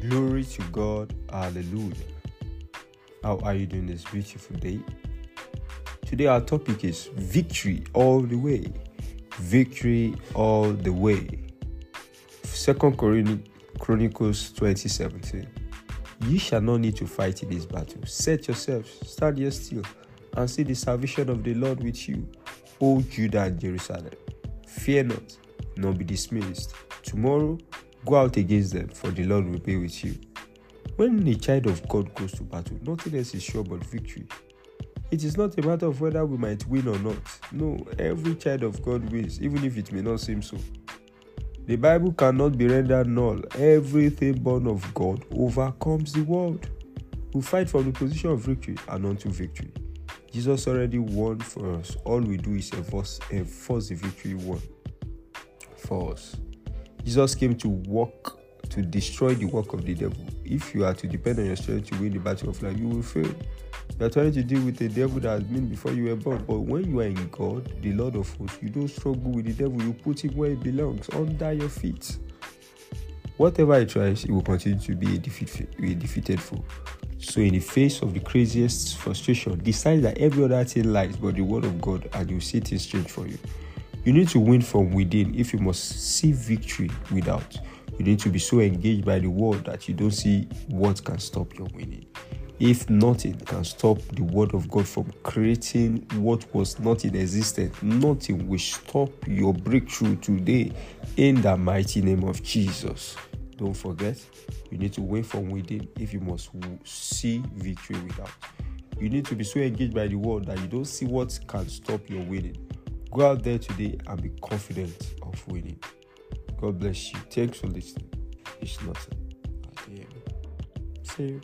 to God. Hallelujah. How are you doing this beautiful day? Today, our topic is victory all the way. Victory all the way. Second Chronicles 2017. You shall not need to fight in this battle. Set yourselves, stand here still, and see the salvation of the Lord with you, O Judah and Jerusalem. Fear not, nor be dismayed. Tomorrow, go out against them, for the Lord will be with you. When a child of God goes to battle, nothing else is sure but victory. It is not a matter of whether we might win or not. No, every child of God wins, even if it may not seem so. The Bible cannot be rendered null. Everything born of God overcomes the world. We fight from the position of victory and unto victory. Jesus already won for us. All we do is enforce, enforce the victory won for us. Jesus came to work to destroy the work of the devil. If you are to depend on your strength to win the battle of life, you will fail. You are trying to deal with a devil that has been before you were born. But when you are in God, the Lord of hosts, you don't struggle with the devil. You put him where he belongs, under your feet. Whatever he tries, he will continue to be a, defeat, a defeated foe. So, in the face of the craziest frustration, decide that every other thing lies but the word of God, and you see things change for you. You need to win from within if you must see victory without. You need to be so engaged by the word that you don't see what can stop your winning. If nothing can stop the word of God from creating what was not in existence, nothing will stop your breakthrough today in the mighty name of Jesus. Don't forget, you need to win from within if you must see victory without. You need to be so engaged by the word that you don't see what can stop your winning. Go out there today and be confident of winning. God bless you. Thanks for listening. It's nothing. See you.